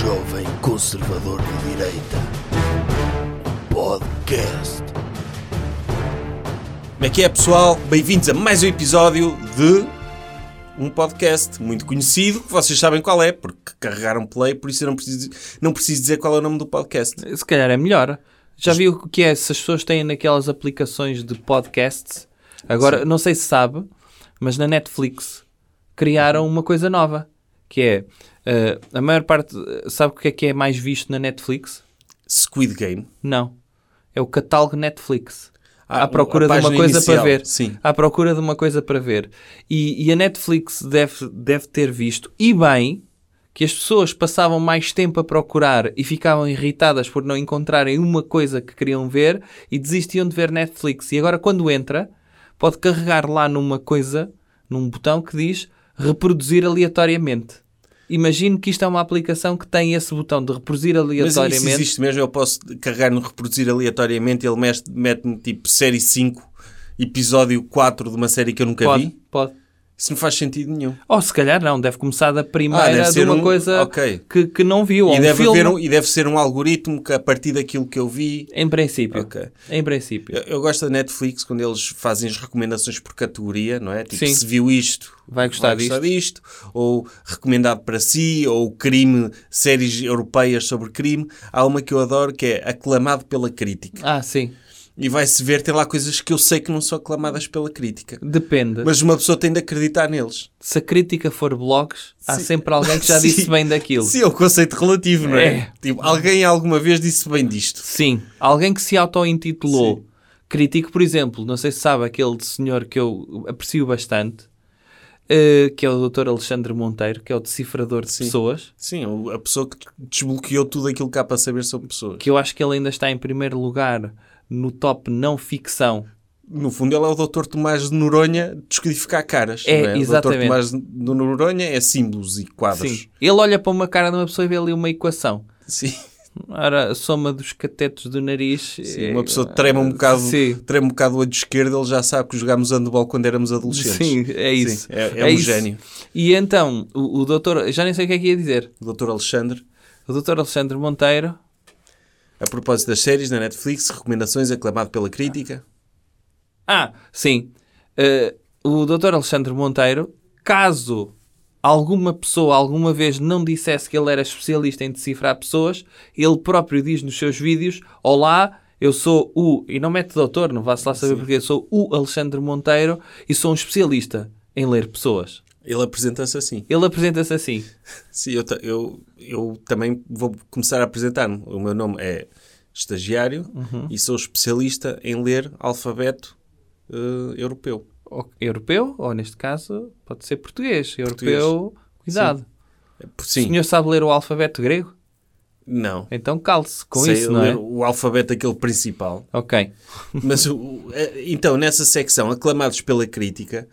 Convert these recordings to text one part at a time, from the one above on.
jovem conservador de direita. Podcast. Como é que é, pessoal? Bem-vindos a mais um episódio de um podcast muito conhecido, que vocês sabem qual é, porque carregaram play, por isso eu não preciso, não preciso dizer qual é o nome do podcast. Se calhar é melhor. Já viu o que é? Se as pessoas têm naquelas aplicações de podcasts, agora não sei se sabe, mas na Netflix criaram uma coisa nova que é eh, a maior parte. Sabe o que é que é mais visto na Netflix? Squid Game. Não. É o catálogo Netflix. Ah, à procura de uma coisa inicial, para ver. sim. À procura de uma coisa para ver. E, e a Netflix deve, deve ter visto, e bem, que as pessoas passavam mais tempo a procurar e ficavam irritadas por não encontrarem uma coisa que queriam ver e desistiam de ver Netflix. E agora, quando entra, pode carregar lá numa coisa, num botão que diz reproduzir aleatoriamente. Imagino que isto é uma aplicação que tem esse botão de reproduzir Mas aleatoriamente. isso existe mesmo, eu posso carregar no reproduzir aleatoriamente, ele mete-me tipo série 5, episódio 4 de uma série que eu nunca Pode, vi. pode. Isso não faz sentido nenhum. Ou se calhar não, deve começar da Ah, primeira deve de uma um- coisa ok. que, que não viu. E um deve, um, e deve ser um algoritmo que a partir daquilo que eu vi. Em princípio. Ok. Em princípio. Eu, eu gosto da Netflix quando eles fazem as recomendações por categoria, não é? Tipo, Sim. se viu isto, Vai gostar disto. Ou recomendado para si, ou crime, séries europeias sobre crime. Há uma que eu adoro que é aclamado pela crítica. Ah, sim. E vai-se ver, tem lá coisas que eu sei que não são aclamadas pela crítica. Depende. Mas uma pessoa tem de acreditar neles. Se a crítica for blogs, há Sim. sempre alguém que já Sim. disse bem daquilo. Sim, é o conceito relativo, não é? É. Tipo, alguém alguma vez disse bem disto. Sim. Alguém que se auto-intitulou crítico, por exemplo, não sei se sabe aquele senhor que eu aprecio bastante, eh, que é o Dr. Alexandre Monteiro, que é o decifrador de Sim. pessoas, Sim, a pessoa que desbloqueou tudo aquilo que há para saber sobre pessoas. que eu acho que ele ainda está em primeiro lugar no top não ficção. No fundo, ele é o Dr. Tomás de Noronha de descodificar caras. É, é? O Dr. exatamente. Tomás de Noronha é símbolos e quadros. Sim. Ele olha para uma cara de uma pessoa e vê ali uma equação. Sim. Ora, a soma dos catetos do nariz. Sim, é- Uma pessoa trema um bocado, Sim. trema um bocado o olho esquerdo, ele já sabe que jogámos handball quando éramos adolescentes. Sim, é isso. Sim, é, é um isso. gênio. E então, o, o doutor, já nem sei o que é que ia dizer. O Dr. Alexandre, O doutor Alexandre Monteiro, a propósito das séries na Netflix, recomendações aclamado pela crítica. ah, sim, Eh, o doutor Alexandre Monteiro, caso alguma pessoa alguma vez não dissesse que ele era especialista em decifrar pessoas, ele próprio diz nos seus vídeos, olá, eu sou o, e não mete doutor, não vá-se lá saber porque, eu sou o Alexandre Monteiro e sou um especialista em ler pessoas. Ele apresenta-se assim. Ele apresenta-se assim. Sim, eu, eu, eu também vou começar a apresentar-me. O meu nome é estagiário Uhum. e sou especialista em ler alfabeto eh, europeu. Europeu, ou neste caso, pode ser português. Europeu, cuidado. O Sim, senhor sabe ler o alfabeto grego? não. Então cale-se com Sei isso, não é? o alfabeto aquele principal. Ok. Mas o- o- eh, então, nessa secção, aclamados pela crítica,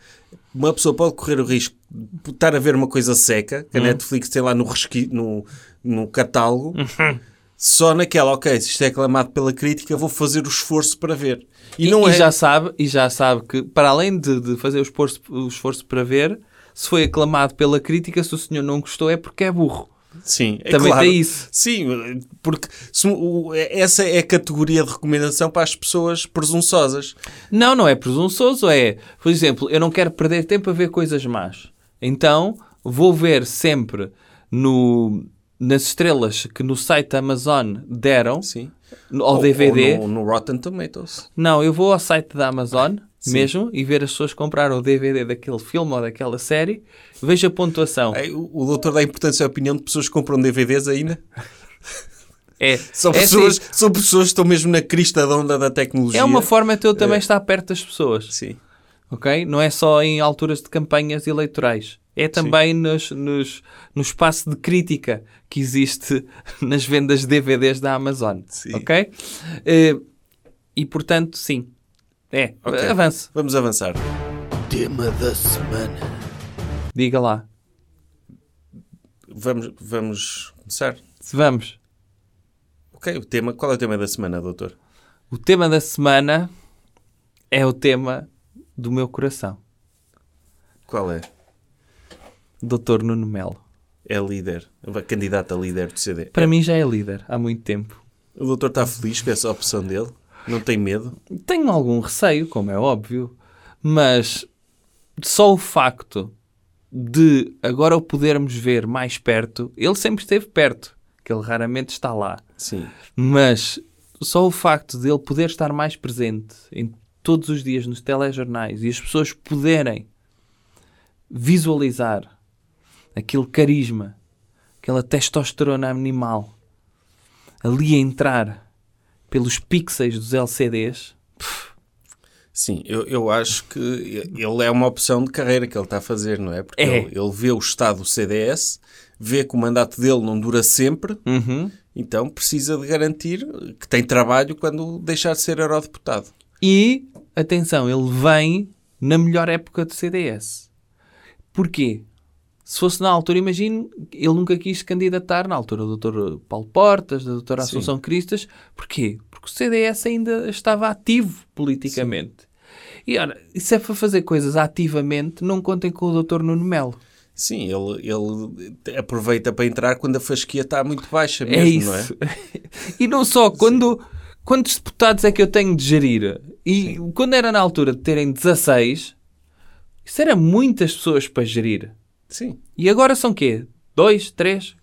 uma pessoa pode correr o risco de estar a ver uma coisa seca, que a Netflix tem lá no, resqui- no, no catálogo, Uhum. só naquela, ok, se isto é aclamado pela crítica, vou fazer o esforço para ver. E, E, não e é. já sabe, e já sabe que, para além de, de fazer o esforço, o esforço para ver, se foi aclamado pela crítica, se o senhor não gostou, é porque é burro. Sim, é Também claro. tem isso. Sim, porque se o- essa é a categoria de recomendação para as pessoas presunçosas. Não, não é presunçoso, é, por exemplo, eu não quero perder tempo a ver coisas más. Então, vou ver sempre no, nas estrelas que no site Amazon deram, Sim. ao Ou- DVD. ou no, no Rotten Tomatoes. Não, eu vou ao site da Amazon Sim. mesmo e ver as pessoas compraram o DVD daquele filme ou daquela série, vejo a pontuação. Ei, O, o doutor dá importância à opinião de pessoas que compram DVDs ainda. É, São é pessoas, assim, são pessoas que estão mesmo na crista da onda da tecnologia. é uma forma de eu também estar perto das pessoas, Sim. ok? Não é só em alturas de campanhas eleitorais. É também nos, nos, no espaço de crítica que existe nas vendas de DVDs da Amazon, Sim. ok? Eh, e portanto, sim. É, Ok. avance. Vamos avançar. Tema da semana. Diga lá. Vamos, vamos começar. Vamos. Ok, o tema. Qual é o tema da semana, doutor? O tema da semana é o tema do meu coração. Qual é? Doutor Nuno Melo. é líder, a candidata a líder do CD. Para mim já é líder há muito tempo. O doutor está feliz com essa opção dele? Não tem medo? Tenho algum receio, como é óbvio, mas só o facto de agora o podermos ver mais perto, ele sempre esteve perto, que ele raramente está lá, Sim. mas só o facto de ele poder estar mais presente em todos os dias nos telejornais e as pessoas poderem visualizar aquele carisma, aquela testosterona animal ali a entrar pelos pixels dos LCDs, Sim, eu, eu acho que ele é uma opção de carreira que ele está a fazer, não é? Porque É. ele, ele vê o estado do CDS, vê que o mandato dele não dura sempre, Uhum. então precisa de garantir que tem trabalho quando deixar de ser eurodeputado. E, atenção, ele vem na melhor época do CDS. Porquê? Se fosse na altura, imagino, ele nunca quis candidatar na altura do Dr. Paulo Portas, da Dra. Sim. Assunção Cristas. Porquê? Porque o CDS ainda estava ativo politicamente. E ora, se é para fazer coisas ativamente, não contem com o Dr. Nuno Melo. Sim, ele, ele aproveita para entrar quando a fasquia está muito baixa mesmo, é isso. não é? e não só, quando, quantos deputados é que eu tenho de gerir? E quando era na altura de terem 16, isso era muitas pessoas para gerir. Sim. E agora são quê? Dois? Três?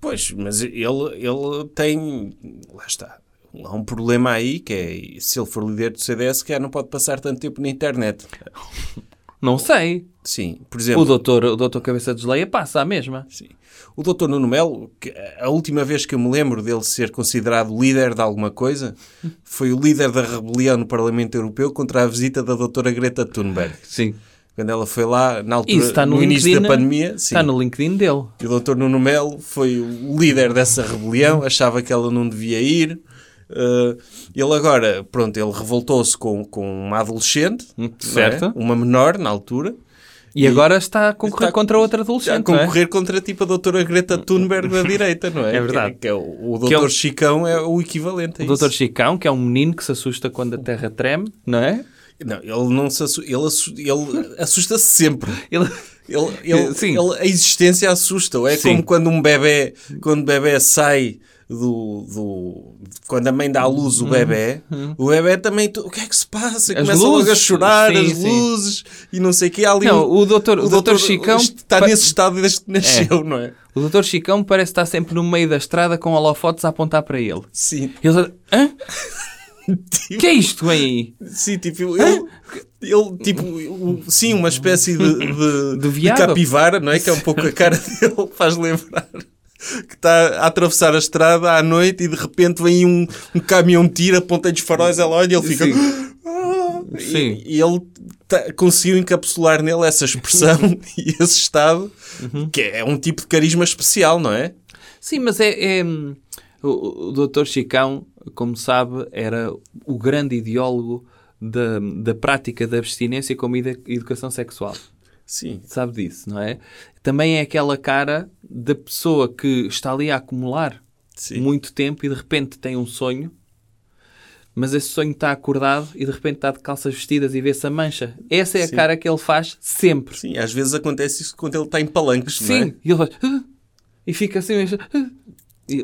Pois, mas ele, ele tem. Lá está. Há um problema aí que é se ele for líder do CDS, que não pode passar tanto tempo na internet. Não sei. Sim, por O exemplo. doutor, o doutor Cabeça de Geleia passa a mesma. Sim. O Dr. Nuno Melo, a última vez que eu me lembro dele ser considerado líder de alguma coisa, foi o líder da rebelião no Parlamento Europeu contra a visita da doutora Greta Thunberg. Sim. Quando ela foi lá, na altura, Isso está no, no início LinkedIn. da pandemia. Sim. Está no LinkedIn dele. E o Dr. Nuno Melo foi o líder dessa rebelião, achava que ela não devia ir. Uh, ele agora, pronto, ele revoltou-se com, com uma adolescente, é? certo. uma menor na altura, E, agora está a concorrer está- contra outra a adolescente. não é? concorrer contra tipo a doutora Greta Thunberg da direita, não é? É verdade. Que, que é o, o é doutor o- Chicão é o equivalente a O isso. doutor Chicão, que é um menino que se assusta quando a terra treme, não é? Não, ele não se assusta, ele, assu- ele assusta-se sempre. Ele... Ele, ele- Sim. ele- a existência assusta-o. É Sim. como quando um bebê, quando o bebê sai do, do- Quando a mãe dá à luz o bebê, o bebê também. O que é que se passa? Uhum. As Começa logo a luzes. chorar, Sim, as sim. luzes e não sei o que. Ali Não, o doutor, o doutor Chicão... está pa- nesse estado desde que nasceu, não é? O doutor Chicão parece estar sempre no meio da estrada com holofotes a apontar para ele. Sim. E ele... Hã? O que é isto aí? Sim, tipo, ele, ele tipo, o- sim, uma espécie de, de, De de capivara, não é? Que é um pouco a cara dele, faz lembrar que está a atravessar a estrada à noite e de repente vem um, um caminhão de tiro, aponta-lhe os faróis, ela olha e ele fica. Sim. "Ah!" E- Sim. E, ele tá- conseguiu encapsular nele essa expressão e esse estado, que é um tipo de carisma especial, não é? Sim, mas é... é, hum, o, o doutor Chicão, como sabe, era o grande ideólogo da, da prática da abstinência como edu- educação sexual. Sim. Sabe disso, não é? Também é aquela cara da pessoa que está ali a acumular Sim. muito tempo e de repente tem um sonho, mas esse sonho está acordado e de repente está de calças vestidas e vê-se a mancha. Essa é a Sim. cara que ele faz sempre. Sim, às vezes acontece isso quando ele está em palanques, não Sim, é? e ele faz. "Ah", E fica assim. "Ah",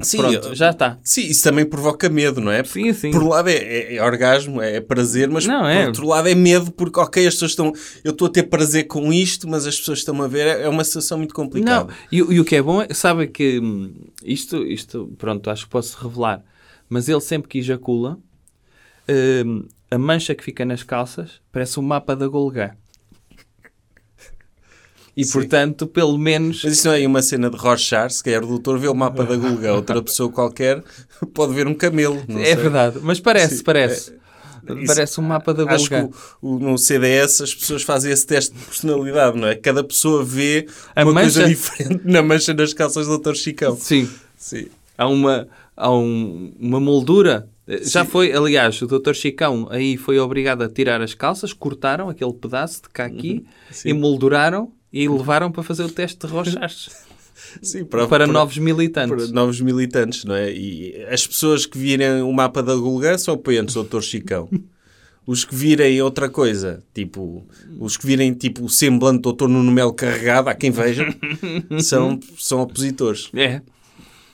Sim, pronto, já está. Sim, isso também provoca medo, não é? Sim, sim. Por um lado é, é- é orgasmo, é prazer, mas Não, por é. outro lado é medo, porque ok, as pessoas estão. Eu estou a ter prazer com isto, mas as pessoas estão a ver. É é uma situação muito complicada. Não, e, e o que é bom é, sabe que hum, isto, isto, pronto, acho que posso revelar, mas ele sempre que ejacula, hum, a mancha que fica nas calças parece um mapa da Golgã. E Sim. portanto, pelo menos. Mas isso não é aí uma cena de Rorschach, se calhar o doutor vê o mapa da Gulga, outra pessoa qualquer pode ver um camelo. não É sei. verdade, mas parece, Sim, parece. Isso- Parece um mapa da Acho que o- o- no CDS as pessoas fazem esse teste de personalidade, não é? Cada pessoa vê A uma mancha- coisa diferente na mancha nas calças do Dr. Chicão. Sim, Sim. há uma, há um- uma moldura. Já Sim. foi, aliás, o Dr. Chicão aí foi obrigado a tirar as calças, cortaram aquele pedaço de caqui, Uhum. Sim. emolduraram e levaram para fazer o teste de Rorschach Sim, para novos militantes. para novos militantes, não é? E as pessoas que virem o mapa da Gulgã são apoiantes do Dr. Chicão. Os que virem outra coisa, tipo, os que virem tipo o semblante do Dr. Nuno Melo carregado, há quem veja, são, são opositores. É.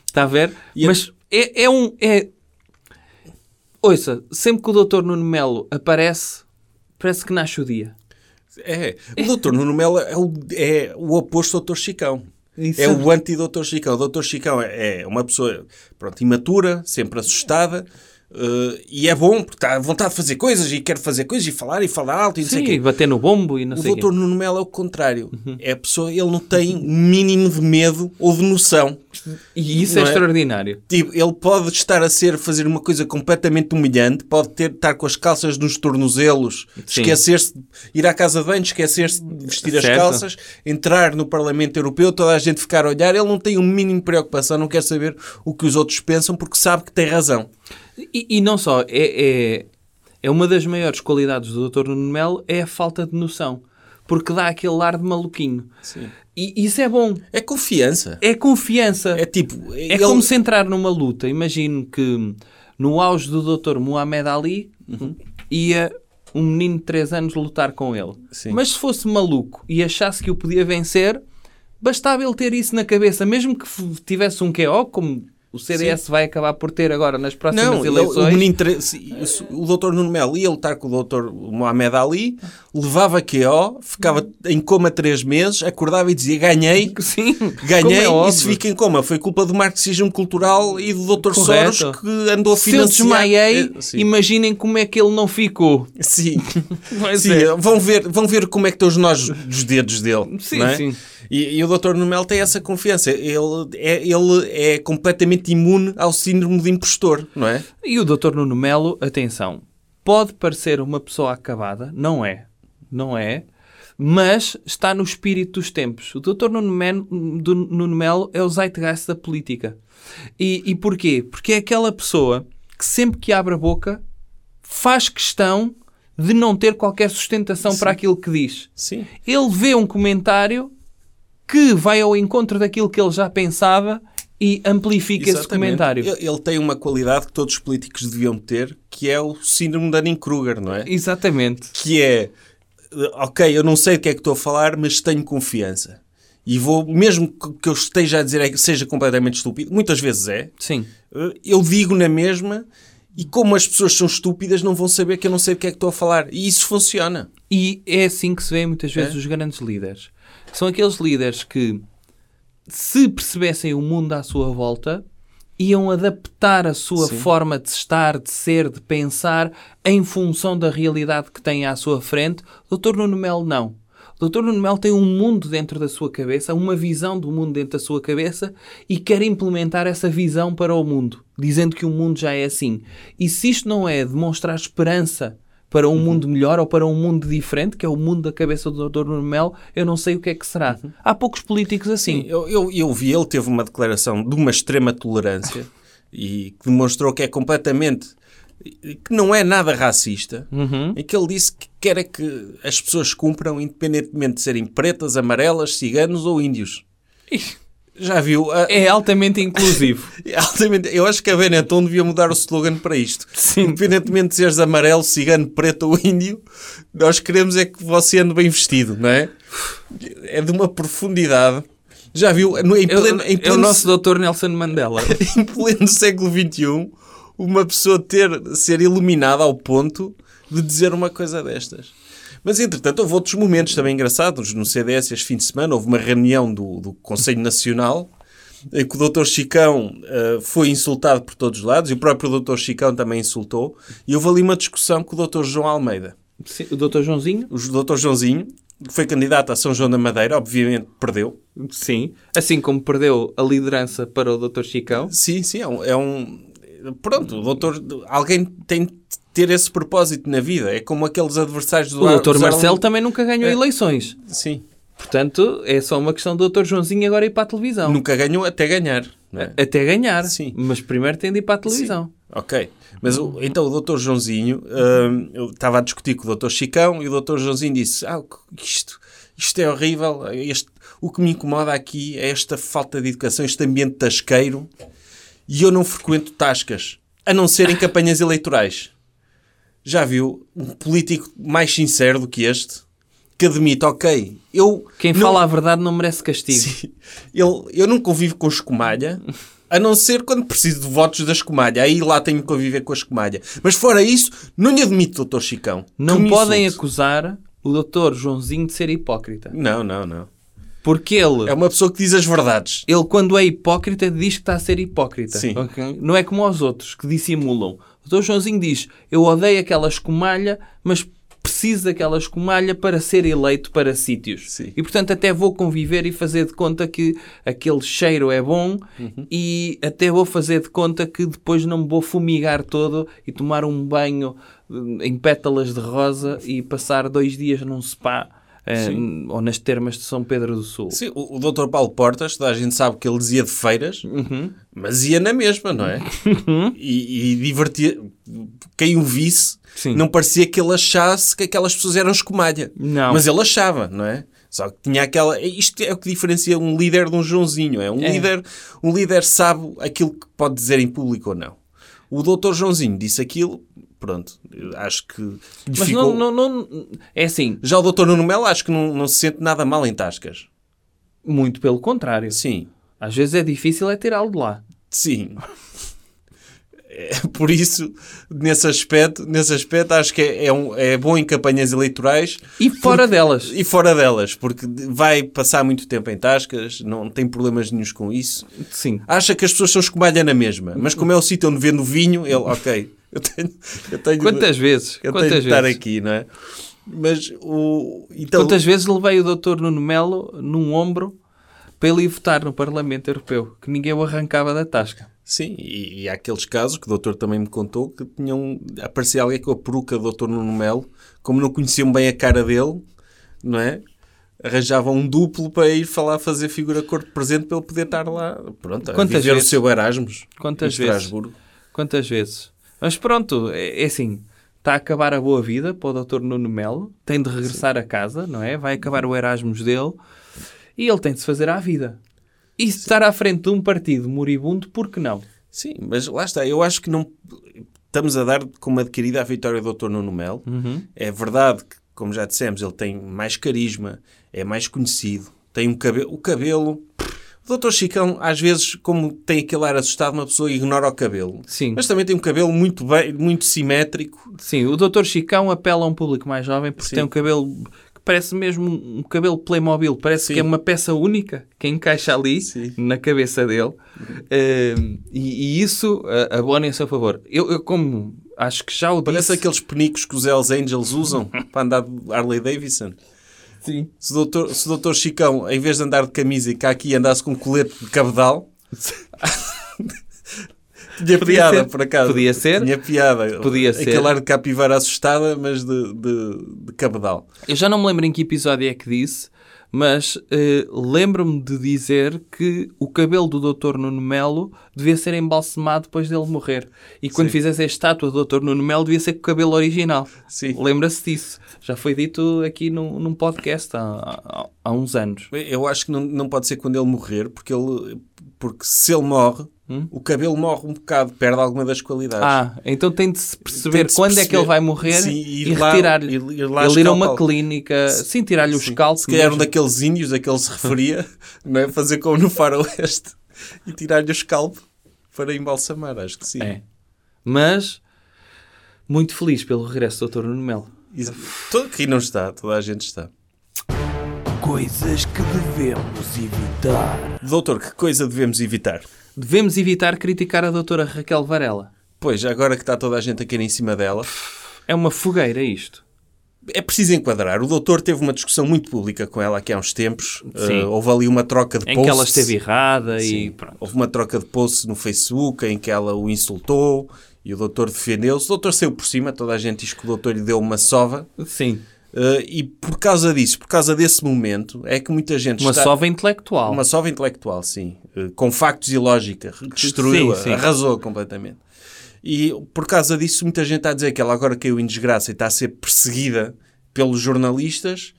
Está a ver? E a- Mas é, é um. É... Ouça, sempre que o Dr. Nuno Melo aparece, parece que nasce o dia. É, o Dr. Nuno Melo é o, é o oposto do Dr. Chicão. Isso. É o anti-Dr. Chicão. O Dr. Chicão é é uma pessoa pronto, imatura, sempre assustada, eh, e é bom porque está à vontade de fazer coisas e quer fazer coisas e falar e falar alto e não sei o Sim, quê. bater no bombo e não sei O o quê. doutor Nuno Melo é o contrário. É a pessoa, ele não tem o mínimo de medo ou de noção. E isso é, é? extraordinário. Tipo, ele pode estar a ser, fazer uma coisa completamente humilhante, pode ter, estar com as calças nos tornozelos, esquecer-se de ir à casa de banho, esquecer-se de vestir as Certo. calças, entrar no Parlamento Europeu, toda a gente ficar a olhar, ele não tem o mínimo de preocupação, não quer saber o que os outros pensam, porque sabe que tem razão. E, e não só, é, é, é uma das maiores qualidades do Dr. Nuno Melo é a falta de noção. Porque dá aquele ar de maluquinho. Sim. E isso é bom. É confiança. É confiança. É tipo... É como se entrar numa luta. Imagino que no auge do Dr. Muhammad Ali ia um menino de 3 anos lutar com ele. Sim. Mas se fosse maluco e achasse que o podia vencer, bastava ele ter isso na cabeça, mesmo que tivesse um QO, como o CDS vai acabar por ter agora nas próximas Não, ele- eleições. o, menino o doutor Nuno Melo ia lutar com o doutor Mohamed Ali, levava QO, ficava em coma três meses, acordava e dizia ganhei, Sim, como ganhei, é e se fica em coma. Foi culpa do marxismo cultural e do doutor Correto. Soros que andou a Se eu financiar... desmaiei, É, sim. imaginem como é que ele não ficou. Sim, Pois Sim, é. vão, ver, vão ver como é que estão os nós dos dedos dele. Sim, é? sim. E, e o Dr. Numel tem essa confiança. Ele é, ele é completamente imune ao síndrome de impostor, não é? E o Dr. Nuno Melo, atenção, pode parecer uma pessoa acabada, não é, não é, mas está no espírito dos tempos. O Dr. Nuno, Men- Nuno Melo é o zeitgeist da política. E, e porquê? Porque é aquela pessoa que sempre que abre a boca faz questão de não ter qualquer sustentação para aquilo que diz. Sim. Ele vê um comentário que vai ao encontro daquilo que ele já pensava e amplifica esse Exatamente. comentário. Ele, tem uma qualidade que todos os políticos deviam ter, que é o síndrome de Dunning-Kruger, não é? Exatamente. Que é, eh, ok, eu não sei do que é que estou a falar, mas tenho confiança. E vou, mesmo que eu esteja a dizer é que seja completamente estúpido, muitas vezes é, Sim. eh, eu digo na mesma, e como as pessoas são estúpidas, não vão saber que eu não sei do que é que estou a falar. E isso funciona. E é assim que se vê muitas vezes É? os grandes líderes. São aqueles líderes que, se percebessem o mundo à sua volta, iam adaptar a sua Sim. forma de estar, de ser, de pensar, em função da realidade que têm à sua frente. Dr. Nuno Melo não. Dr. Nuno Melo tem um mundo dentro da sua cabeça, uma visão do mundo dentro da sua cabeça e quer implementar essa visão para o mundo, dizendo que o mundo já é assim. E se isto não é demonstrar esperança para um mundo melhor ou para um mundo diferente, que é o mundo da cabeça do Dr. Nuno Melo, eu não sei o que é que será. Há poucos políticos assim. Eu, eu, eu vi, ele teve uma declaração de uma extrema tolerância e que demonstrou que é completamente. que não é nada racista, Uhum. em que ele disse que quer é que as pessoas cumpram, independentemente de serem pretas, amarelas, ciganos ou índios. Já viu? A- É altamente inclusivo. altamente- Eu acho que a Benetton devia mudar o slogan para isto. Sim. Independentemente de seres amarelo, cigano, preto ou índio, nós queremos é que você ande bem vestido, não é? É de uma profundidade. Já viu? No, em É o- pleno, em é o pleno- nosso Dr. Nelson Mandela. em pleno século XXI, uma pessoa ter, ser iluminada ao ponto de dizer uma coisa destas. Mas, entretanto, houve outros momentos também engraçados. No CDS, este fim de semana, houve uma reunião do, do Conselho Nacional em que o Dr. Chicão eh, foi insultado por todos os lados e o próprio Dr. Chicão também insultou. E houve ali uma discussão com o Dr. João Almeida. Sim, o Dr. Joãozinho? O Dr. Joãozinho, que foi candidato a São João da Madeira, obviamente perdeu. Sim. Assim como perdeu a liderança para o Dr. Chicão. Sim, sim, é um, é um- Pronto, o doutor. Alguém tem ter esse propósito na vida. É como aqueles adversários do O dos Marcelo também nunca ganhou É. eleições. Sim. Portanto, é só uma questão do Dr. Joãozinho agora ir para a televisão. Nunca ganhou até ganhar. é? Até ganhar. Sim. Mas primeiro tem de ir para a televisão. Ok. Mas então o Dr. Joãozinho, hum, eu estava a discutir com o Dr. Chicão e o Dr. Joãozinho disse: Ah, isto, isto é horrível. Este, o que me incomoda aqui é esta falta de educação, este ambiente tasqueiro. E eu não frequento tascas, a não ser em campanhas eleitorais. Já viu um político mais sincero do que este? Que admite, ok, eu... Quem não- fala a verdade não merece castigo. Sim. Ele, eu não convivo com escumalha, a não ser quando preciso de votos da escumalha. Aí lá tenho que conviver com a escumalha. Mas fora isso, não lhe admito, doutor Chicão. Não podem insulte. acusar o doutor Joãozinho de ser hipócrita. Não, não, não. Porque ele, É uma pessoa que diz as verdades. ele quando é hipócrita, diz que está a ser hipócrita. Sim. ok? Não é como os outros que dissimulam. O Joãozinho diz, eu odeio aquela escumalha, mas preciso daquela escumalha para ser eleito para sítios. Sim. E portanto até vou conviver e fazer de conta que aquele cheiro é bom Uhum. e até vou fazer de conta que depois não me vou fumigar todo e tomar um banho eh, em pétalas de rosa e passar dois dias num spa eh, ou nas termas de São Pedro do Sul. Sim, o, o doutor Paulo Portas, toda a gente sabe que ele dizia de feiras, mas ia na mesma, não é? E, e divertia... Quem o visse, Sim. não parecia que ele achasse que aquelas pessoas eram escumalha. Não. Mas ele achava, não é? Só que tinha aquela... Isto é o que diferencia um líder de um Joãozinho, é? Um, É. Líder, um líder sabe aquilo que pode dizer em público ou não. O doutor Joãozinho disse aquilo, pronto, acho que Mas ficou... não, não, não- É assim, Já o doutor Nuno Melo acho que não, não se sente nada mal em tascas. muito pelo contrário. Sim, Às vezes é difícil é tirá-lo de lá. sim. É, por isso, nesse aspecto, nesse aspecto acho que é, é um- é bom em campanhas eleitorais E fora delas. e fora delas, porque vai passar muito tempo em tascas, não tem problemas nenhums com isso. Sim. Acha que as pessoas são escumalha na mesma, mas como é o sítio onde vendo vinho, ele, ok, eu tenho, eu tenho, Quantas vezes? eu tenho Quantas de estar vezes? aqui, não é? Mas o. Então, Quantas vezes levei o doutor Nuno Melo num ombro para ele ir votar no Parlamento Europeu, que ninguém o arrancava da tasca. Sim, e, e há aqueles casos que o doutor também me contou que tinham aparecia alguém com a peruca do doutor Nuno Melo, como não conheciam bem a cara dele, não é? Arranjavam um duplo para ir falar fazer figura corpo presente para ele poder estar lá, pronto, Quantas viver vezes? o seu Erasmus Quantas vezes? Quantas vezes? Mas pronto, é, é assim. Está a acabar a boa vida para o doutor Nuno Melo. Tem de regressar a casa, não é? Vai acabar o Erasmus dele. E ele tem de se fazer à vida. E se estar à frente de um partido moribundo, por que não? Sim, mas lá está, eu acho que não estamos a dar como adquirida a vitória do doutor Nuno Melo. Uhum. É verdade que, como já dissemos, ele tem mais carisma, é mais conhecido, tem um cabelo. O cabelo. O doutor Chicão, às vezes, como tem aquele ar assustado, uma pessoa ignora o cabelo. Sim. Mas também tem um cabelo muito bem, muito simétrico. Sim, o doutor Chicão apela a um público mais jovem porque Sim. tem um cabelo que parece mesmo um cabelo Playmobil. Parece Sim. que é uma peça única que encaixa ali Sim. na cabeça dele. Eh, e, e isso uh, abona em seu favor. Eu, eu como acho que já o Parece disse... aqueles penicos que os Hells Angels usam para andar de Harley Davidson. Sim. Se o, doutor, se o doutor Chicão, em vez de andar de camisa e cá aqui andasse com um colete de cabedal, tinha Podia piada, ser. por acaso. Podia ser. Tinha piada. Podia ser. Aquele ar de capivara assustada, mas de, de, de cabedal. Eu já não me lembro em que episódio é que disse, mas eh, lembro-me de dizer que o cabelo do Dr. Nuno Melo devia ser embalsamado depois dele morrer. E quando Sim. fizesse a estátua do Dr. Nuno Melo, devia ser com o cabelo original. Lembra-se disso. Já foi dito aqui num, num podcast há, há, há uns anos. Eu acho que não, não pode ser quando ele morrer, porque, ele, porque se ele morre, o cabelo morre um bocado, perde alguma das qualidades. Ah, então tem de se perceber Tem de se quando é que perceber. ele vai morrer Sim, e, ir lá- retirar-lhe. ir- ir lá ele ir a uma clínica, sim, tirar-lhe o escalpo. Se calhar um daqueles índios a que ele se referia, não é? fazer como no faroeste e tirar-lhe o escalpo para embalsamar, acho que sim. É. Mas, muito feliz pelo regresso do Dr. Nuno Melo. Todo aqui não está, toda a gente está. Coisas que devemos evitar. Doutor, que coisa devemos evitar? Devemos evitar criticar a doutora Raquel Varela. Pois, agora que está toda a gente a cair em cima dela, É uma fogueira isto. é preciso enquadrar. O doutor teve uma discussão muito pública com ela aqui há uns tempos. Eh, houve ali uma troca de Em posts. que ela esteve errada e Sim. pronto. Houve uma troca de posts no Facebook em que ela o insultou e o doutor defendeu-se. O doutor saiu por cima, toda a gente diz que o doutor lhe deu uma sova. Sim. Eh, e por causa disso, por causa desse momento, é que muita gente Uma está... sova intelectual. Uma sova intelectual, sim. Eh, Com factos e lógica. Destruiu-a, Sim, sim. arrasou completamente. E por causa disso, muita gente está a dizer que ela agora caiu em desgraça e está a ser perseguida pelos jornalistas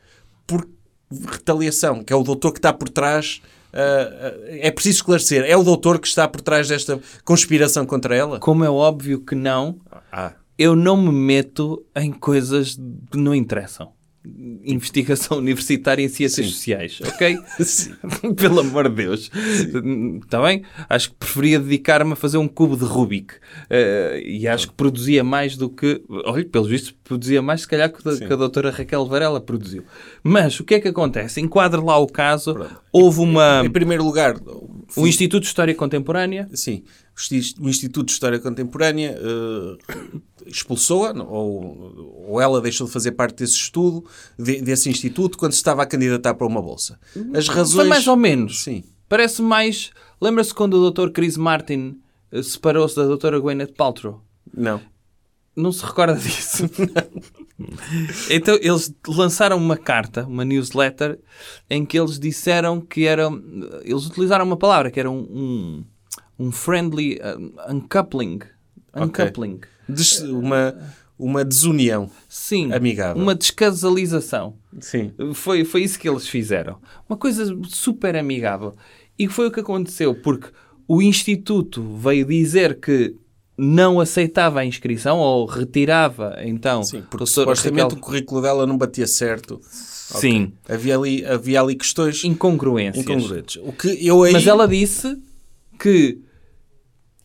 por retaliação, que é o doutor que está por trás. ah, é preciso esclarecer. É o doutor que está por trás desta conspiração contra ela? Como é óbvio que não, Ah, eu não me meto em coisas que não interessam. Investigação universitária em ciências sociais, ok? Pelo amor de Deus. Está bem? Acho que preferia dedicar-me a fazer um cubo de Rubik. Eh, e acho que produzia mais do que. Olha, pelos vistos, produzia mais, se calhar, que, a- que a doutora Raquel Varela produziu. Mas o que é que acontece? Enquadre lá o caso. Houve uma. Em primeiro lugar, O Instituto de História Contemporânea. sim, o Instituto de História Contemporânea eh, expulsou-a, ou, ou ela deixou de fazer parte desse estudo, de- desse instituto, quando se estava a candidatar para uma bolsa. As razões... Foi mais ou menos. Sim. Parece mais. Lembra-se quando o Dr. Chris Martin eh, separou-se da Dra. Gwyneth Paltrow? Não. Não se recorda disso? então eles lançaram uma carta, uma newsletter, em que eles disseram que era. Eles utilizaram uma palavra que era um, um, um friendly uh, uncoupling. Uncoupling. Des- uma, uma desunião. Sim. Amigável. Uma descasalização. Sim. Foi, foi isso que eles fizeram. Uma coisa super amigável. E foi o que aconteceu, porque o Instituto veio dizer que não aceitava a inscrição ou retirava então Sim, porque supostamente Raquel- o currículo dela não batia certo. Sim. Havia ali, havia ali questões incongruências. incongruentes. O que eu aí... Mas ela disse que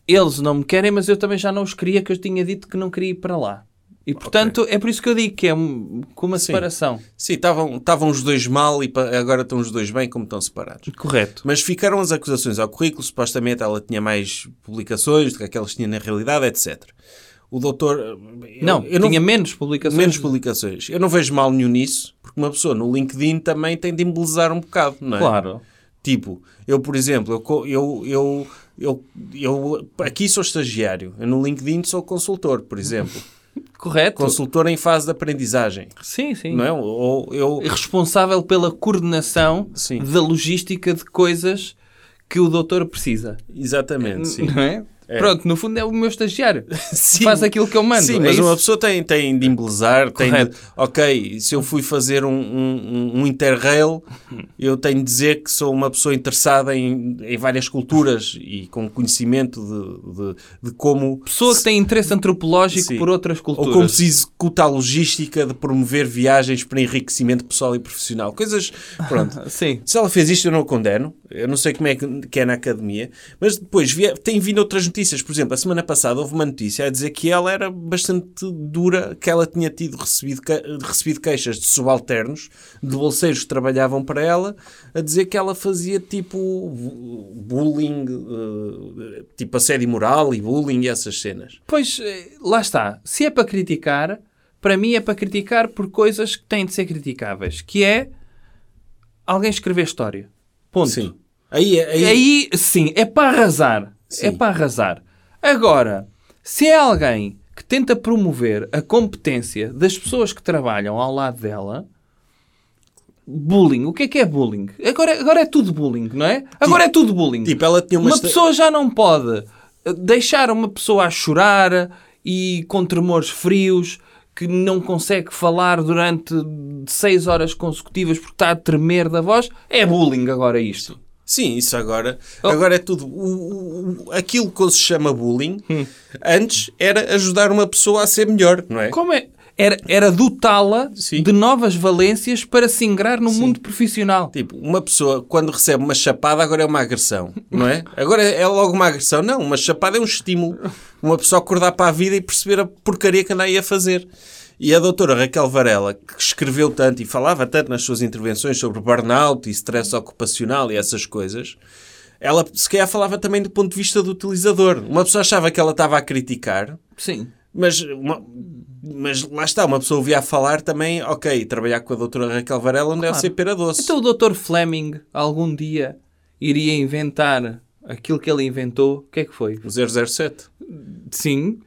eles não me querem, mas eu também já não os queria, que eu tinha dito que não queria ir para lá. E portanto, é por isso que eu digo que é com uma Sim. separação. Sim, estavam estavam os dois mal e agora estão os dois bem como estão separados. Correto. Mas ficaram as acusações ao currículo, supostamente ela tinha mais publicações do que aquelas tinha na realidade, etc. O doutor... eu- Não, eu tinha menos publicações. menos publicações. Eu não vejo mal nenhum nisso, porque uma pessoa no LinkedIn também tem de embelezar um bocado, não é? Claro. Tipo, eu, por exemplo, eu, eu, eu, eu, eu aqui sou estagiário, eu no LinkedIn sou consultor, por exemplo. Correto. consultor em fase de aprendizagem, Sim, sim. não é? Ou eu... responsável pela coordenação Sim. da logística de coisas que o doutor precisa. Exatamente, sim. Não é? Pronto, no fundo é o meu estagiário. Sim. Faz aquilo que eu mando. Sim, é mas isso? uma pessoa tem, tem de embelezar, tem de, ok, se eu fui fazer um, um, um interrail, eu tenho de dizer que sou uma pessoa interessada em, em várias culturas e com conhecimento de, de, de como... Pessoa que tem interesse antropológico Sim. por outras Ou culturas. como se executa a logística de promover viagens para enriquecimento pessoal e profissional. Coisas, pronto. Sim. Se ela fez isto, eu não a condeno. Eu não sei como é que, que é na academia. Mas depois tem vindo outras notícias. Por exemplo, a semana passada houve uma notícia a dizer que ela era bastante dura, que ela tinha tido recebido, recebido queixas de subalternos, de bolseiros que trabalhavam para ela, a dizer que ela fazia tipo bu- bullying, eh, tipo assédio moral e bullying e essas cenas. Pois, eh, lá está. Se é para criticar, para mim é para criticar por coisas que têm de ser criticáveis. Que é alguém escrever história. Ponto. Sim. Aí, aí, Aí, sim, é para arrasar. Sim. É para arrasar. Agora, se é alguém que tenta promover a competência das pessoas que trabalham ao lado dela, bullying. O que é que é bullying? Agora, agora é tudo bullying, não é? Agora é tudo bullying. tipo, ela tinha uma... Uma pessoa já não pode eh, deixar uma pessoa a chorar e com tremores frios que não consegue falar durante seis horas consecutivas porque está a tremer da voz. É bullying agora isto. Sim, isso agora. Oh. Agora é tudo. O, o- aquilo que se chama bullying, Hum. antes era ajudar uma pessoa a ser melhor, não é? Como é? Era, era dotá-la Sim. de novas valências para se ingrar no mundo profissional. Tipo, uma pessoa, quando recebe uma chapada, agora é uma agressão, não é? Agora é logo uma agressão. Não, uma chapada é um estímulo. Uma pessoa acordar para a vida e perceber a porcaria que anda aí a fazer. E a doutora Raquel Varela, que escreveu tanto e falava tanto nas suas intervenções sobre burnout e stress ocupacional e essas coisas, ela se calhar falava também do ponto de vista do utilizador. Uma pessoa achava que ela estava a criticar, Sim. mas, uma- mas lá está, uma pessoa ouvia a falar também, ok, trabalhar com a doutora Raquel Varela não deve ser pera doce. Então o Dr. Fleming algum dia iria inventar aquilo que ele inventou. O que é que foi? O 007. Sim.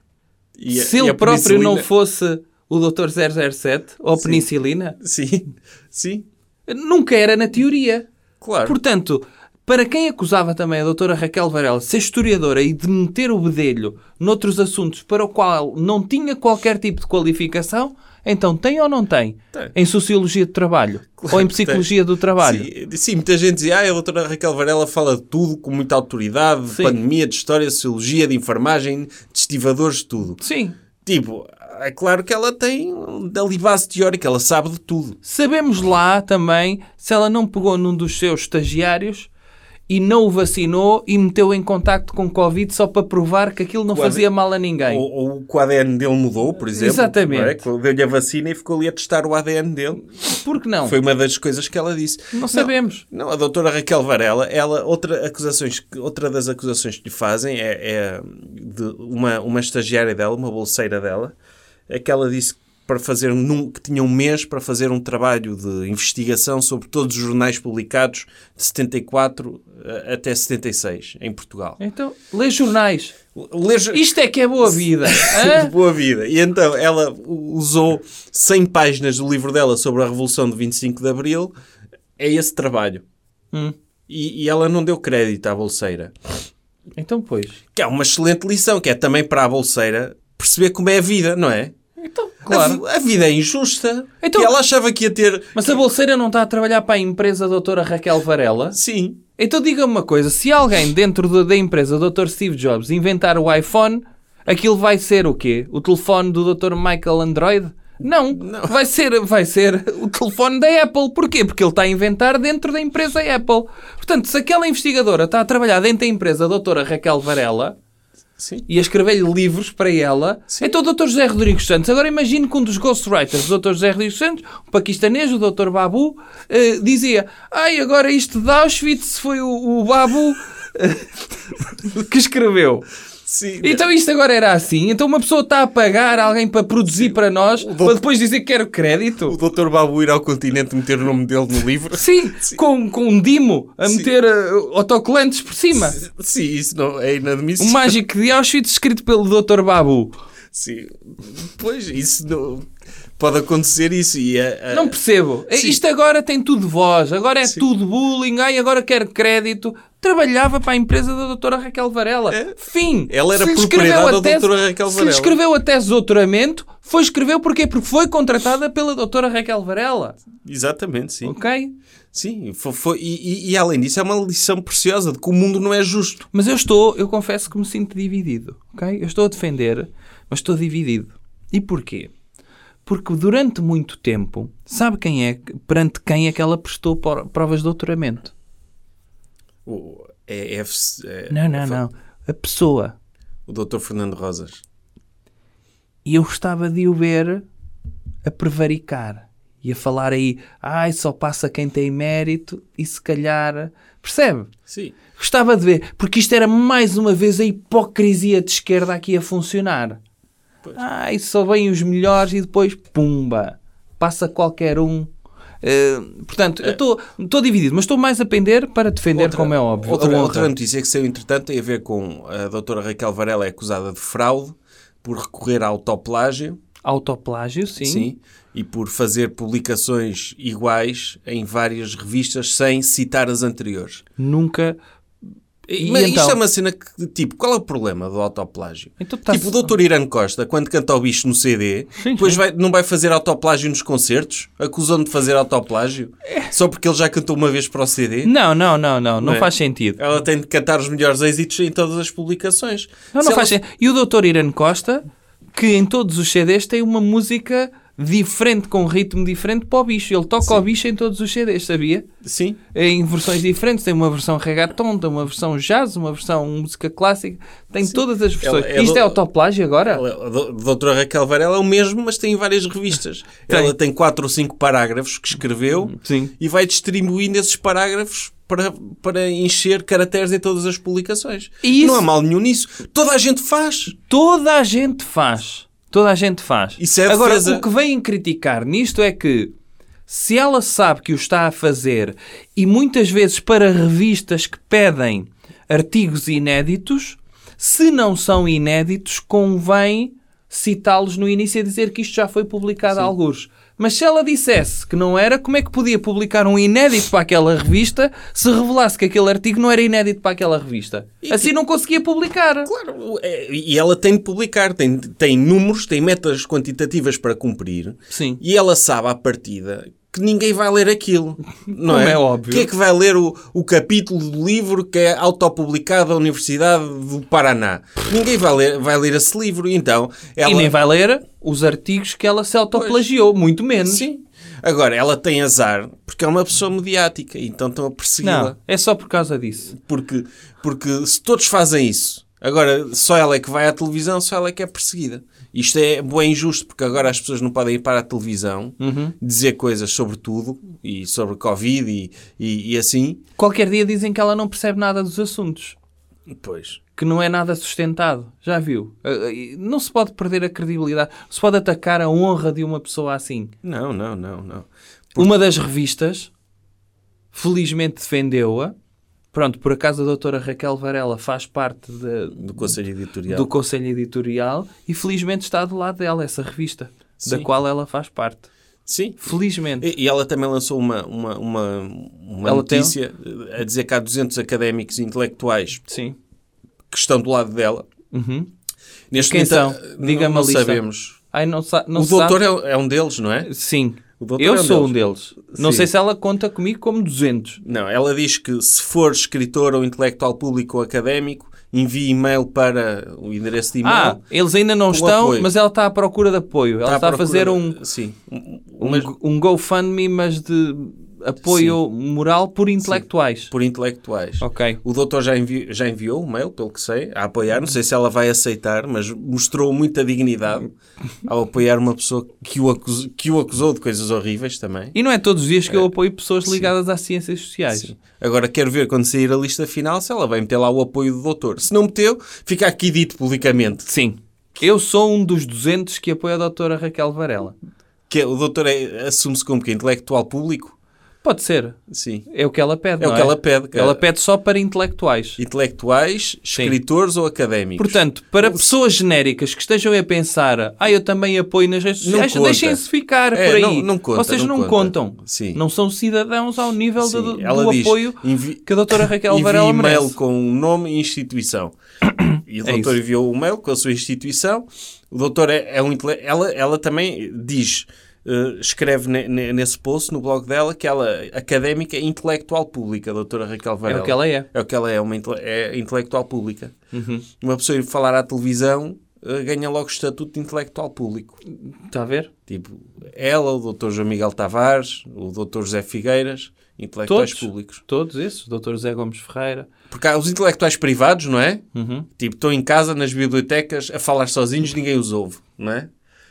E Se ele a próprio não fosse o Dr. 007 ou a penicilina, Sim, sim, nunca era na teoria. claro. Portanto, para quem acusava também a doutora Raquel Varela de ser historiadora e de meter o bedelho noutros assuntos para o qual não tinha qualquer tipo de qualificação, então tem ou não tem? Tem. Em Sociologia do Trabalho Claro ou em que tem. Psicologia do Trabalho? Sim, sim, muita gente dizia, ah, a doutora Raquel Varela fala de tudo com muita autoridade, de Sim. pandemia, de história, de sociologia, de enfermagem, de estivadores, de tudo. Sim. Tipo, é claro que ela tem ali base teórica, ela sabe de tudo. Sabemos lá também se ela não pegou num dos seus estagiários e não o vacinou e meteu em contacto com Covid só para provar que aquilo não fazia mal a ninguém. Ou, ou que o ADN dele mudou, por exemplo. Exatamente. não é? Que Deu-lhe a vacina e ficou ali a testar o ADN dele. Por que não? Foi uma das coisas que ela disse. Não sabemos. Não, a doutora Raquel Varela, ela, outra, acusações, outra das acusações que lhe fazem é, é de uma, uma estagiária dela, uma bolseira dela, é que ela disse para fazer num, que tinha um mês para fazer um trabalho de investigação sobre todos os jornais publicados de 74 eh, até 76 em Portugal. Então, lê jornais. Ler- Isto é que é boa vida. Boa vida. E então ela usou 100 páginas do livro dela sobre a Revolução de 25 de Abril. É esse trabalho. Hum. E, e ela não deu crédito à bolseira. Então, pois. Que é uma excelente lição, que é também para a bolseira perceber como é a vida, não é? Então, A, claro. vi- a vida é injusta. Então- E ela achava que ia ter... Mas a bolseira não está a trabalhar para a empresa doutora Raquel Varela? Sim. Então diga-me uma coisa, se alguém dentro da- da empresa Dr. Steve Jobs inventar o iPhone, aquilo vai ser o quê? O telefone do Dr. Michael Android? Não, Vai, ser, vai ser o telefone da Apple. Porquê? Porque ele está a inventar dentro da empresa Apple. Portanto, se aquela investigadora está a trabalhar dentro da empresa Dra. Raquel Varela Sim. e a escrever-lhe livros para ela, Sim. então o Dr. José Rodrigues Santos, agora imagine que um dos ghostwriters, o Dr. José Rodrigues Santos, o paquistanês, o Dr. Babu, eh, dizia ai, agora isto de Auschwitz foi o, o Babu eh, que escreveu. Sim. Então isto agora era assim. Então uma pessoa está a pagar alguém para produzir para nós, para depois dizer que quer O crédito. Dr. Babu ir ao continente meter o nome dele no livro. Sim, Com, com um dimo a Sim. meter eh, autocolantes por cima. Sim, isso não é O inadmissível. mágico de Auschwitz escrito pelo Dr. Babu. Sim. Pois, isso não... Pode acontecer isso. E a, a- Não percebo. Sim. Isto agora tem tudo voz, agora é tudo bullying, ai, agora quer crédito. Trabalhava para a empresa da doutora Raquel Varela. É. Fim. Ela era Se propriedade da doutora Raquel Se Varela. lhe escreveu a tese de doutoramento, foi escreveu porquê? Porque foi contratada pela doutora Raquel Varela. Exatamente, sim. Ok? Sim, foi, foi- e, e- e além disso é uma lição preciosa de que o mundo não é justo. Mas eu estou, eu confesso que me sinto dividido. Ok? Eu estou a defender, mas estou dividido. E porquê? Porque durante muito tempo, sabe quem é, perante quem é que ela prestou provas de doutoramento? O, é, é- é- Não, não, não. A pessoa. O Dr. Fernando Rosas. E eu gostava de o ver a prevaricar e a falar aí, ai, só passa quem tem mérito e se calhar. Percebe? Sim. Gostava de ver, porque isto era mais uma vez a hipocrisia de esquerda aqui a funcionar. Ai, só vêm os melhores e depois, pumba, passa qualquer um. Eh, portanto, eu estou dividido, mas estou mais a pender para defender, como é óbvio. Outra, a honra. outra notícia que saiu, entretanto, tem a ver com a doutora Raquel Varela é acusada de fraude por recorrer à autoplágio. Autoplágio, sim. Sim. E por fazer publicações iguais em várias revistas sem citar as anteriores. Nunca. E Mas então? isto é uma cena que, tipo, qual é o problema do autoplágio? Então tá- Tipo, o doutor Irã Costa, quando canta o bicho no CD, Sim, depois sim. vai, não vai fazer autoplágio nos concertos? Acusando de fazer autoplágio? Só porque ele já cantou uma vez para o CD? Não, não, não, não, não é? faz sentido. Ela tem de cantar os melhores êxitos em todas as publicações. Não, Se não ela- faz sentido. E o Dr. Irã Costa, que em todos os CDs tem uma música diferente, com um ritmo diferente para o bicho. Ele toca o bicho em todos os CDs, sabia? Sim. Em versões diferentes. Tem uma versão reggaeton, tem uma versão jazz, uma versão música clássica. Tem todas as versões. Ela é Isto é autoplágio agora? Ela- A a doutora Raquel Varela é o mesmo, mas tem em várias revistas. Tem. Ela tem quatro ou cinco parágrafos que escreveu Sim. e vai distribuindo esses parágrafos para, para encher caracteres em todas as publicações. E isso- Não há mal nenhum nisso. Toda a gente faz. Toda a gente faz. Toda a gente faz. Isso é Agora, defesa. o que vêm criticar nisto é que se ela sabe que o está a fazer e muitas vezes para revistas que pedem artigos inéditos, se não são inéditos, convém citá-los no início e dizer que isto já foi publicado a alguns. Mas se ela dissesse que não era, como é que podia publicar um inédito para aquela revista se revelasse que aquele artigo não era inédito para aquela revista? Assim não conseguia publicar. Claro, é, e ela tem de publicar, tem, tem números, tem metas quantitativas para cumprir. Sim. E ela sabe à partida que ninguém vai ler aquilo. Não é? é óbvio. Quem é que vai ler o, o capítulo do livro que é autopublicado da Universidade do Paraná? Ninguém vai ler, vai ler esse livro. Então, ela... E nem vai ler os artigos que ela se autoplagiou, muito menos. Sim. Agora, ela tem azar porque é uma pessoa mediática. Então estão a persegui-la. Não, é só por causa disso. Porque, porque se todos fazem isso, agora só ela é que vai à televisão, só ela é que é perseguida. Isto é bem injusto, porque agora as pessoas não podem ir para a televisão dizer coisas sobre tudo, e sobre Covid e, e, e assim. Qualquer dia dizem que ela não percebe nada dos assuntos. Pois. Que não é nada sustentado. Já viu? Uh, uh, Não se pode perder a credibilidade. Não se pode atacar a honra de uma pessoa assim. Não, não, não, não. Uma das revistas, felizmente defendeu-a. Pronto, por acaso a doutora Raquel Varela faz parte de- Do Conselho Editorial. do Conselho Editorial e felizmente está do lado dela essa revista, da Sim. qual ela faz parte. Sim. Felizmente. E, e ela também lançou uma, uma, uma, uma Ela tem- notícia a dizer que há 200 académicos intelectuais Sim. que estão do lado dela. Uhum. Neste Quem momento, são? não- Diga-me não, a lista. sabemos. Ai, não, sa não o doutor sabe. é, é um deles, não é? Sim. Eu é um sou um deles. deles. Não Sim. sei se ela conta comigo como 200. Não, ela diz que se for escritor ou intelectual público ou académico, envie e-mail para o endereço de e-mail. Ah, eles ainda não estão, apoio. mas ela está à procura de apoio. Ela está, a fazer um, Sim. Um- um, mas um GoFundMe, mas de apoio moral por intelectuais. por intelectuais. Ok. O doutor já, envi- já enviou o mail, pelo que sei, a apoiar. Não sei se ela vai aceitar, mas mostrou muita dignidade ao apoiar uma pessoa que o, acus- que o acusou de coisas horríveis também. E não é todos os dias que eu apoio pessoas ligadas às ciências sociais. Sim. Agora quero ver quando sair a lista final se ela vai meter lá o apoio do doutor. Se não meteu, fica aqui dito publicamente. Sim. Eu sou um dos 200 que apoia a doutora Raquel Varela. Que é- o doutor é- assume-se como que intelectual público. Pode ser. Sim. É o que ela pede, É o que ela pede. que Ela pede só para intelectuais. Intelectuais, escritores ou académicos. Portanto, para pessoas genéricas que estejam a pensar ah, eu também apoio nas redes sociais, deixem-se ficar É, por aí. não- não conta, Vocês não não, conta. contam. Sim. Não são cidadãos ao nível Sim, do, do diz, apoio envi- que a doutora Raquel Varela e-mail merece. com nome e instituição. E o É doutor enviou o e-mail com a sua instituição. O doutor é, é um intele- ela, ela também diz, eh, escreve ne- ne- nesse post no blog dela que ela académica e intelectual pública, a doutora Raquel É Varela. o que ela é. É o que ela é, uma intele- é intelectual pública. Uhum. Uma pessoa ir falar à televisão eh, ganha logo o estatuto de intelectual público. Está a ver? Tipo, ela, o doutor João Miguel Tavares, o doutor José Figueiras, intelectuais Todos. públicos. Todos esses. Doutor José Gomes Ferreira. Porque há os intelectuais privados, não é? Uhum. Tipo, estão em casa, nas bibliotecas, a falar sozinhos, ninguém os ouve, não é?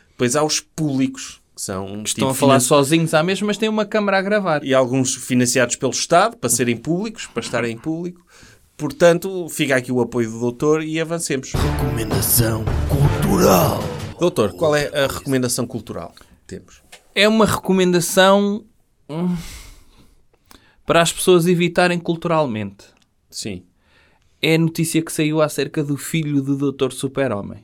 Depois há os públicos, que são... Estão tipo, a falar finan- sozinhos à mesma, mas têm uma câmara a gravar. E alguns financiados pelo Estado, para serem públicos, para estarem em público. Portanto, fica aqui o apoio do doutor e avancemos. Recomendação cultural. Doutor, qual é a recomendação cultural que temos? É uma recomendação hum, para as pessoas evitarem culturalmente. Sim. É a notícia que saiu acerca do filho do Doutor Super-Homem.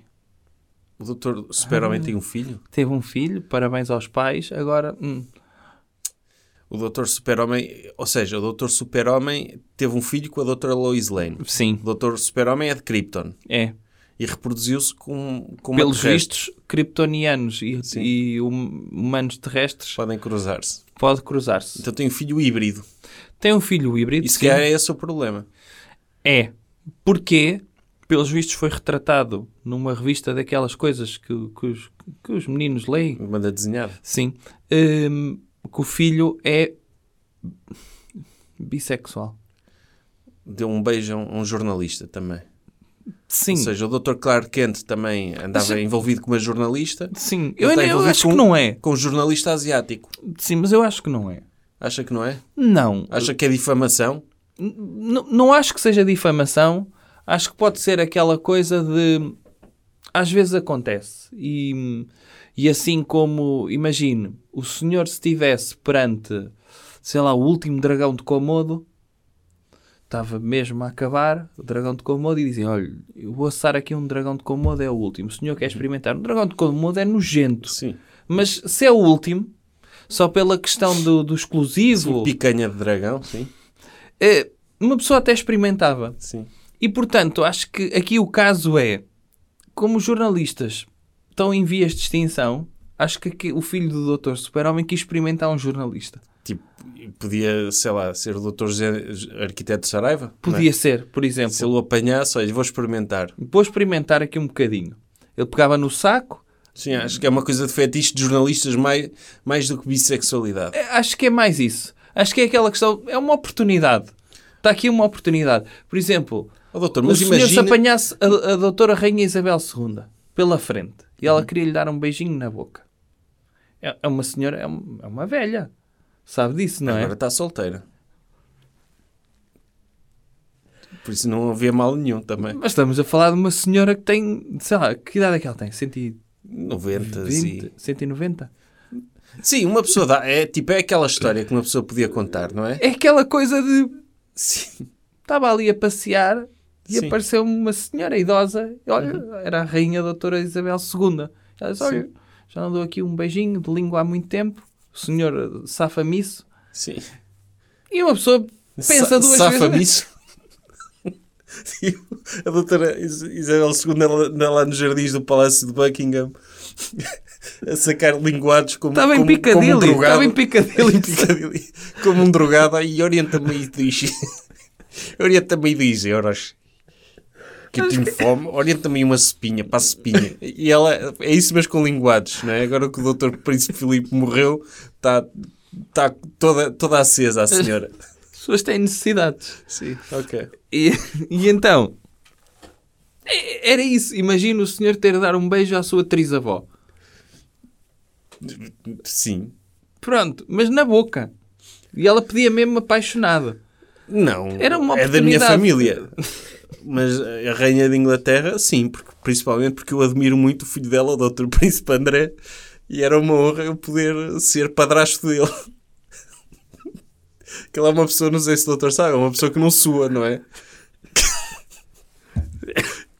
O doutor Super-Homem tem um filho? Teve um filho, parabéns aos pais. Agora, hum, O doutor Super-Homem... Ou seja, o doutor Super-Homem teve um filho com a doutora Lois Lane. sim, O doutor Super-Homem é de Krypton. é. E reproduziu-se com, com Pelos vistos, kryptonianos e, e hum- humanos terrestres Podem cruzar-se. pode cruzar-se. Então tem um filho híbrido. Tem um filho híbrido. E se calhar é esse o problema. É. Porque, pelos vistos, foi retratado numa revista daquelas coisas que, que os, que os meninos leem. Manda desenhada. Sim. Hum, que o filho é bissexual. Deu um beijo a um, um jornalista também. Sim. Ou seja, o Dr. Clark Kent também andava Mas- envolvido com uma jornalista. Sim. Eu, eu acho com- que não é. Com um jornalista asiático. Sim, mas eu acho que não é. Acha que não é? Não. Acha que é difamação? N- não acho que seja difamação. Acho que pode ser aquela coisa de. Às vezes acontece. E, e assim como, imagine, o senhor se estivesse perante, sei lá, o último dragão de Komodo, estava mesmo a acabar o dragão de Komodo e dizia: Olha, eu vou assar aqui um dragão de Komodo, é o último. O senhor quer experimentar? Um dragão de Komodo é nojento. Sim. Mas se é o último, só pela questão do, do exclusivo, Picanha de dragão, sim. eh, uma pessoa até experimentava. Sim. E portanto, acho que aqui o caso é como os jornalistas estão em vias de extinção, acho que aqui o filho do Doutor Super-Homem quis experimentar um jornalista. Tipo, podia, sei lá, ser o Dr. José Arquiteto de Saraiva? é? Podia ser, por exemplo. Se ele o apanhasse, olha, vou experimentar. Vou experimentar aqui um bocadinho. Ele pegava no saco, Sim, acho que é uma coisa de fetiche de jornalistas mais, mais do que bissexualidade. É, Acho que é mais isso. Acho que é aquela questão. É uma oportunidade. Está aqui uma oportunidade. Por exemplo, Oh, doutor, o mas senhor se imagina... apanhasse a, a doutora Rainha Isabel II pela frente e Uhum. ela queria lhe dar um beijinho na boca. É, é uma senhora, é, um- é uma velha. Sabe disso, não é? Agora está solteira. Por isso não havia mal nenhum também. Mas estamos a falar de uma senhora que tem, sei lá, que idade é que ela tem? 120? 90, sim. 190? Sim, uma pessoa dá. É tipo, é aquela história que uma pessoa podia contar, não é? É aquela coisa de. Sim. Estava ali a passear e Sim. Uhum. apareceu uma senhora idosa. E Olha, era a rainha doutora Isabel II. Ela disse, olha, já não dou aqui um beijinho de língua há muito tempo. O senhor safa-me isso. Sim. E uma pessoa pensa Sa- duas Safa-me vezes. Sim, a doutora Is- Isabel II ela- lá nos jardins do Palácio de Buckingham a sacar linguados como, Estava em como, como um drogado. Estava em Piccadilly. Em Piccadilly. como um drogado e orienta-me aí diz orienta-me aí 10 euros que eu tenho fome, orienta-me uma cepinha para a cepinha e ela é isso mas com linguados não é? agora que o doutor Príncipe Filipe morreu está tá toda, toda acesa a senhora As pessoas têm necessidades. sim, ok E, e então, é- era isso. Imagina o senhor ter de dar um beijo à sua trisavó. sim Pronto, mas na boca. E ela pedia mesmo apaixonada. Não, Era uma é da minha família. Mas a rainha de Inglaterra, sim, porque, principalmente porque eu admiro muito o filho dela, o Dr. Príncipe André, e era uma honra eu poder ser padrasto dele. Que ele é uma pessoa, não sei se o doutor sabe, é uma pessoa que não sua, não é?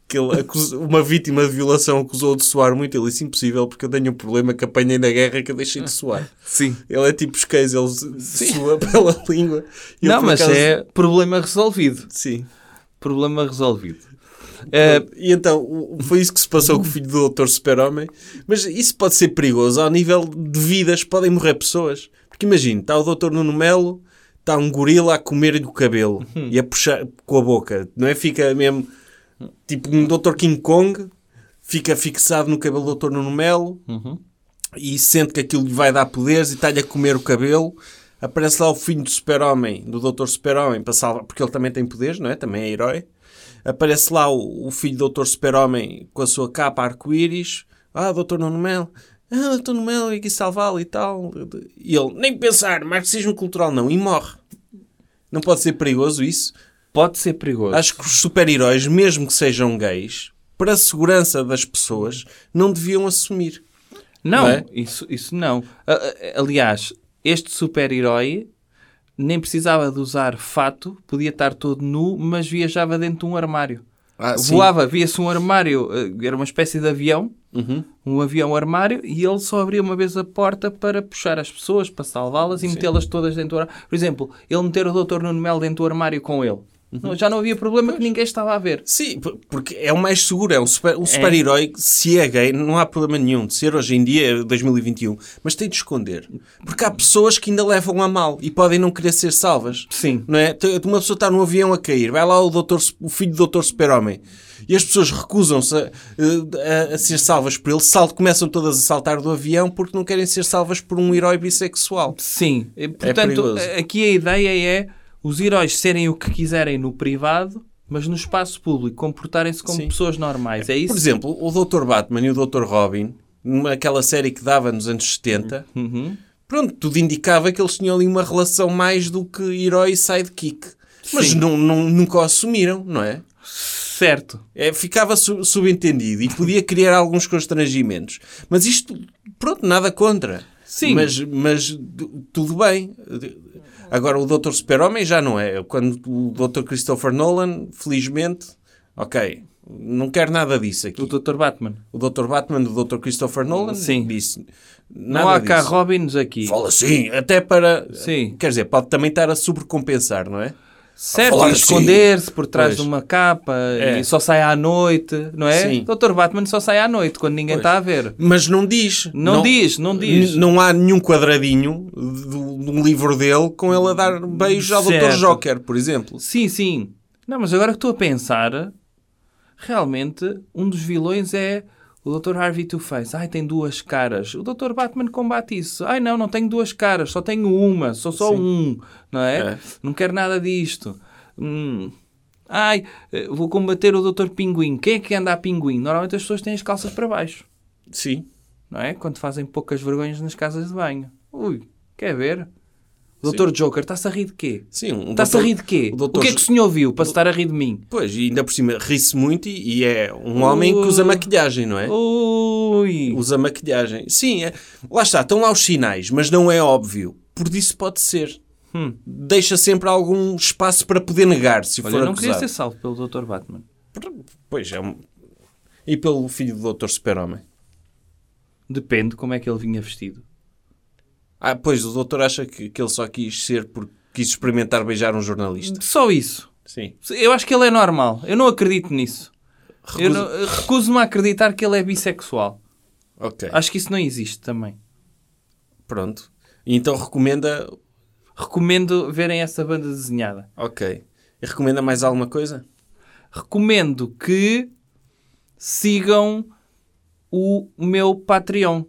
Que ele acusa- uma vítima de violação acusou de suar muito. Ele disse impossível porque eu tenho um problema que apanhei na guerra que eu deixei de suar. Sim. Ele é tipo os cães, ele sua pela língua. Não, mas acaso- é problema resolvido. Sim. Problema resolvido. Eh, E então, foi isso que se passou com o filho do Dr. Super-Homem. Mas isso pode ser perigoso ao nível de vidas, podem morrer pessoas. Porque imagina, está o Dr. Nuno Melo, está um gorila a comer-lhe o cabelo e a puxar com a boca, não é? Fica mesmo tipo um Dr. King Kong, fica fixado no cabelo do Dr. Nuno Melo e sente que aquilo lhe vai dar poderes e está-lhe a comer o cabelo. Aparece lá o filho do Super-Homem, do Dr. Super-Homem, porque ele também tem poderes, não é? Também é herói. Aparece lá o, o filho do Dr. Super-Homem com a sua capa arco-íris. Ah, Dr. Nuno Melo. Ah, Dr. Nuno Melo, aqui salvá-lo e tal. E ele, nem pensar, marxismo cultural não, e morre. Não pode ser perigoso isso? pode ser perigoso. Acho que os super-heróis, mesmo que sejam gays, para a segurança das pessoas, não deviam assumir. Não, Não é? Isso, isso não. Aliás, este super-herói nem precisava de usar fato, podia estar todo nu, mas viajava dentro de um armário. Ah. Voava, via-se um armário, eh, era uma espécie de avião, Uhum. um avião armário, e ele só abria uma vez a porta para puxar as pessoas, para salvá-las e metê-las todas dentro do armário. Por exemplo, ele meter o Dr. Nuno Melo dentro do armário com ele. Uhum. Já não havia problema que ninguém estava a ver. Sim, porque é o mais seguro. É um super- um super-herói que, se é gay, não há problema nenhum de ser hoje em dia, 2021. Mas tem de esconder. Porque há pessoas que ainda levam a mal e podem não querer ser salvas. Sim. Não é? Te- Uma pessoa está num avião a cair, vai lá o, doutor, o filho do Dr. Super-Homem e as pessoas recusam-se a, a- a ser salvas por ele, salto, começam todas a saltar do avião porque não querem ser salvas por um herói bissexual. Sim. É Portanto, perigoso. aqui a ideia é os heróis serem o que quiserem no privado, mas no espaço público, comportarem-se como Sim. pessoas normais. É isso? Por exemplo, o Dr. Batman e o Dr. Robin, naquela série que dava nos anos 70, Uhum. pronto, tudo indicava que eles tinham ali uma relação mais do que herói e sidekick. Mas não, não- nunca o assumiram, não é? Certo. É, ficava su- subentendido e podia criar alguns constrangimentos. Mas isto, pronto, nada contra. Sim. Mas, mas tudo bem. Agora, o Dr. Super-Homem já não é. Quando o Dr. Christopher Nolan, felizmente, ok, não quer nada disso aqui. O Dr. Batman. O Dr. Batman do Dr. Christopher Nolan Sim. disse Não há cá disso. Robins aqui. Fala assim, até para... Sim. Quer dizer, pode também estar a sobrecompensar, não é? Certo, e assim. esconder-se por trás Pois. de uma capa É. e só sai à noite, não é? Sim. Dr. Batman só sai à noite, quando ninguém Pois. está a ver. Mas não diz. Não diz, não diz. Não há nenhum quadradinho do, livro dele com ele a dar beijos ao Dr. Certo. Joker, por exemplo. Sim, sim. Não, mas agora que estou a pensar, realmente um dos vilões é o Dr. Harvey Two-Face. Ai, tem duas caras. O Dr. Batman combate isso. Ai, não, não tenho duas caras, só tenho uma, sou só Sim. um, não é? É. Não quero nada disto. Hum. Ai, eh, vou combater o Dr. Pinguim. Quem é que anda a pinguim? Normalmente as pessoas têm as calças para baixo, Sim. não é? Quando fazem poucas vergonhas nas casas de banho. Ui, quer ver? O Dr. Joker está-se a rir de quê? Sim, um Está-se doutor- a rir de quê? o O, doutor- que é que o senhor viu para se estar a rir de mim? Pois, e ainda por cima ri-se muito e, e é um homem que usa maquilhagem, não é? Ui! Usa maquilhagem. Sim, é- lá está, estão lá os sinais, mas não é óbvio. Por isso pode ser. Hum. Deixa sempre algum espaço para poder negar, se Olha, for eu não queria ser salvo pelo Dr. Batman. Pois, é um... E pelo filho do Dr. Super-Homem. Depende como é que ele vinha vestido. Ah, pois, o doutor acha que, que ele só quis ser porque quis experimentar beijar um jornalista. Só isso. Sim. Eu acho que ele é normal. Eu não acredito nisso. Eu Recusa- não- eu recuso-me a acreditar que ele é bissexual. Ok, Acho que isso não existe também. pronto. Então recomenda... Recomendo verem essa banda desenhada. Ok. E recomenda mais alguma coisa? Recomendo que sigam o meu Patreon.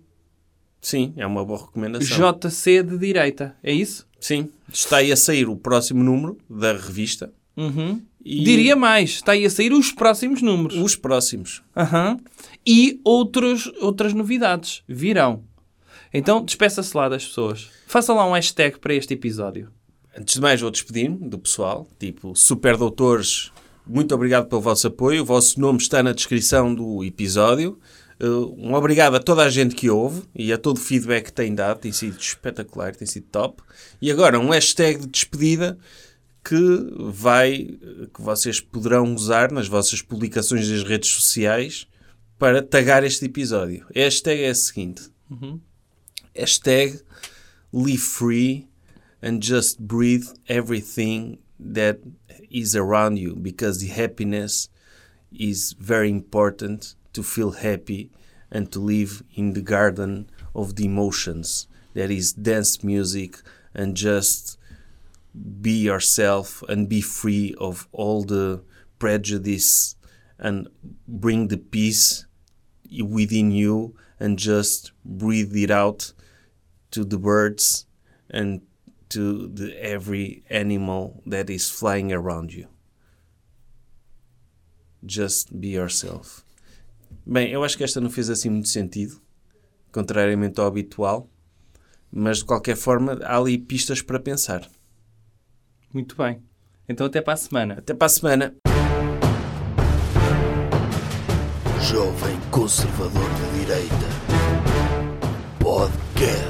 Sim, é uma boa recomendação. JC de Direita. É isso? Sim, está aí a sair o próximo número da revista Uhum. e Diria mais. Está aí a sair os próximos números. os próximos. Aham. E outros, outras novidades virão. Então, despeça-se lá das pessoas. Faça lá um hashtag para este episódio. Antes de mais, vou despedir-me do pessoal, tipo Super Doutores. Muito obrigado pelo vosso apoio. O vosso nome está na descrição do episódio. Uh, um obrigado a toda a gente que ouve e a todo o feedback que tem dado. Tem sido espetacular, tem sido top. E agora, um hashtag de despedida que vai, que vocês poderão usar nas vossas publicações das redes sociais para tagar este episódio. A hashtag é a seguinte. Hashtag live free and just breathe everything that is around you because the happiness is very important to feel happy and to live in the garden of the emotions that is dance music and just be yourself and be free of all the prejudice and bring the peace within you and just breathe it out to the birds and to the every animal that is flying around you. Just be yourself. Bem, eu acho que esta não fez assim muito sentido, contrariamente ao habitual, mas de qualquer forma há ali pistas para pensar. Muito bem. Então, até para a semana. Até para a semana. Jovem Conservador de Direita. Podcast.